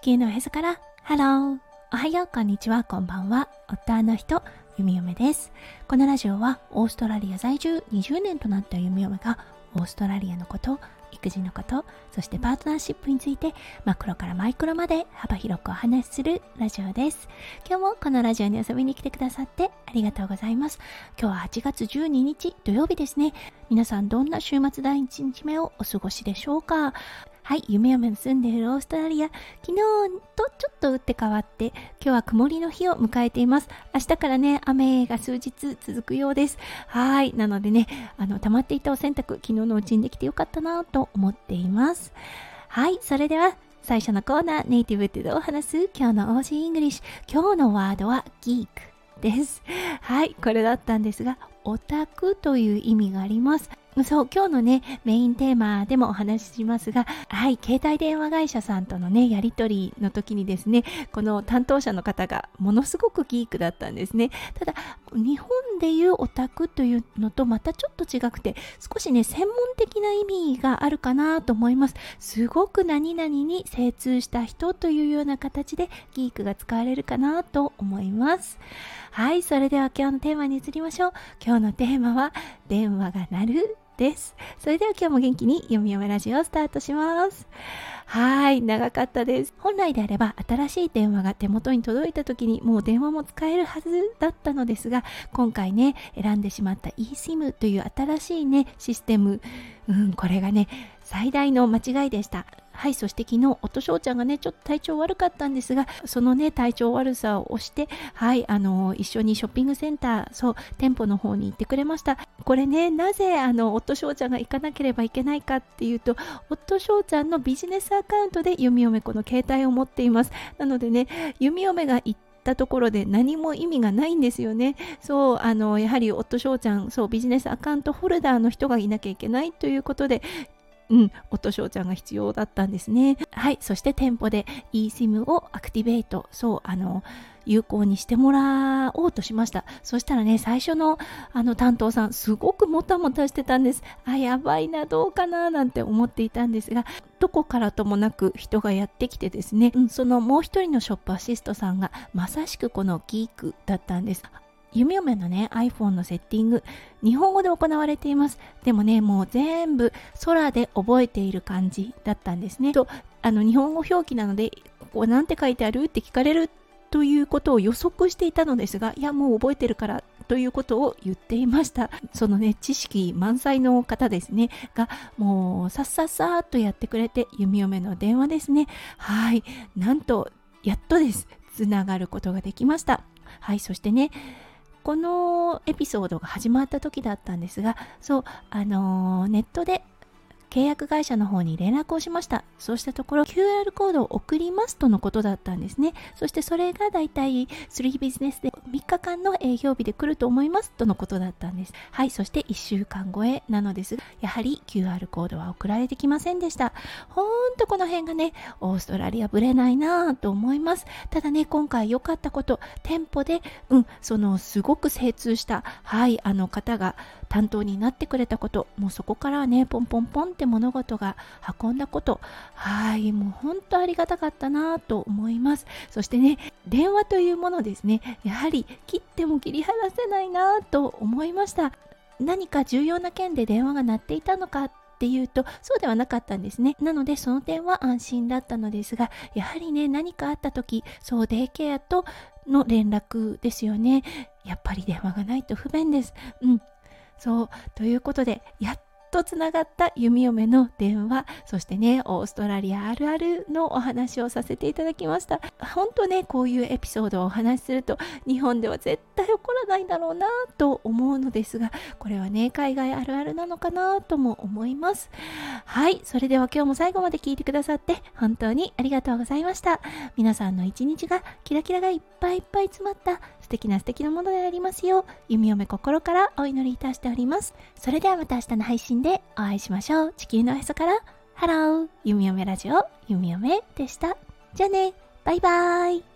地球のおへそから。ハローおはよう。こんにちは。こんばんは。夫の人。弓嫁です。このラジオはオーストラリア在住20年となった弓嫁がオーストラリアのこと育児のことそしてパートナーシップについてマクロからマイクロまで幅広くお話しするラジオです。今日もこのラジオに遊びに来てくださってありがとうございます。今日は8月12日土曜日ですね。皆さんどんな週末第1日目をお過ごしでしょうか？はい、弓嫁の住んでいるオーストラリア、昨日とちょっと打って変わって、今日は曇りの日を迎えています。明日からね、雨が数日続くようです。はい、なのでね、あの、溜まっていたお洗濯、昨日のうちにできてよかったなと思っています。はい、それでは、最初のコーナー、ネイティブでどう話す今日の Aussie English。今日のワードは geek です。はい、これだったんですが、オタクという意味があります。そう、今日のね、メインテーマでもお話ししますが、はい、携帯電話会社さんとのね、やり取りの時にですね、この担当者の方がものすごくギークだったんですね。ただ、日本でいうオタクというのとまたちょっと違くて、少しね、専門的な意味があるかなと思います。すごく何々に精通した人というような形でギークが使われるかなと思います。はい、それでは今日のテーマに移りましょう。今日のテーマは、電話が鳴るです。それでは今日も元気に読み読めラジオをスタートします。はい、長かったです。本来であれば新しい電話が手元に届いた時にもう電話も使えるはずだったのですが、今回ね、選んでしまった eSIM という新しいね、システム、うん、これがね、最大の間違いでした。はい、そして昨日、夫翔ちゃんがね、ちょっと体調悪かったんですが、そのね、体調悪さを押して、はい、あの、一緒にショッピングセンター、そう、店舗の方に行ってくれました。これね、なぜ、あの、夫翔ちゃんが行かなければいけないかっていうと、夫翔ちゃんのビジネスアカウントで弓嫁この携帯を持っています。なのでね、弓嫁が行ったところで何も意味がないんですよね。そう、あの、やはり夫翔ちゃん、そう、ビジネスアカウントホルダーの人がいなきゃいけないということで、うん、夫翔ちゃんが必要だったんですね。はい、そして店舗で eSIM をアクティベート、そう、あの、有効にしてもらおうとしました。そしたらね、最初のあの担当さん、すごくもたもたしてたんです。あ、やばいな、どうかな、なんて思っていたんですが、どこからともなく人がやってきてですね、うん、そのもう一人のショップアシストさんがまさしくこのギークだったんです。弓嫁のね iPhone のセッティング。日本語で行われています。でもねもう全部空で覚えている感じだったんですね。とあの日本語表記なのでここなんて書いてある？って聞かれるということを予測していたのですがいやもう覚えてるからということを言っていました。そのね知識満載の方ですね。がもうさっさっさっとやってくれて弓嫁の電話ですね。はい。なんとやっとです。つながることができました。はいそしてねこのエピソードが始まった時だったんですが、そう、あの、ネットで契約会社の方に連絡をしました。そうしたところ QR コードを送りますとのことだったんですね。そしてそれがだいたい3ビジネスで3日間の営業日で来ると思いますとのことだったんです。はい、そして1週間超えなのですが、やはり QR コードは送られてきませんでした。ほんとこの辺がね、オーストラリアぶれないなぁと思います。ただね、今回良かったこと、店舗で、うん、そのすごく精通した、はい、あの方が担当になってくれたこと、もうそこからね、ポンポンポンって物事が運んだこと、はい、もう本当ありがたかったなと思います。そしてね、電話というものですね、やはり切っても切り離せないなと思いました。何か重要な件で電話が鳴っていたのか。っていうとそうではなかったんですね。なのでその点は安心だったのですがやはりね何かあった時そうデイケアとの連絡ですよね。やっぱり電話がないと不便です。うん。そう。ということでやっとつながった弓嫁の電話そしてねオーストラリアあるあるのお話をさせていただきました。本当ねこういうエピソードをお話しすると日本では絶対起こらないだろうなと思うのですがこれはね海外あるあるなのかなとも思います。はいそれでは今日も最後まで聞いてくださって本当にありがとうございました。皆さんの一日がキラキラがいっぱいいっぱい詰まった素敵な素敵なものでありますよう弓嫁心からお祈りいたしております。それではまた明日の配信でお会いしましょう。地球のへそから、ハロー、弓嫁ラジオ、弓嫁でした。じゃあね、バイバーイ。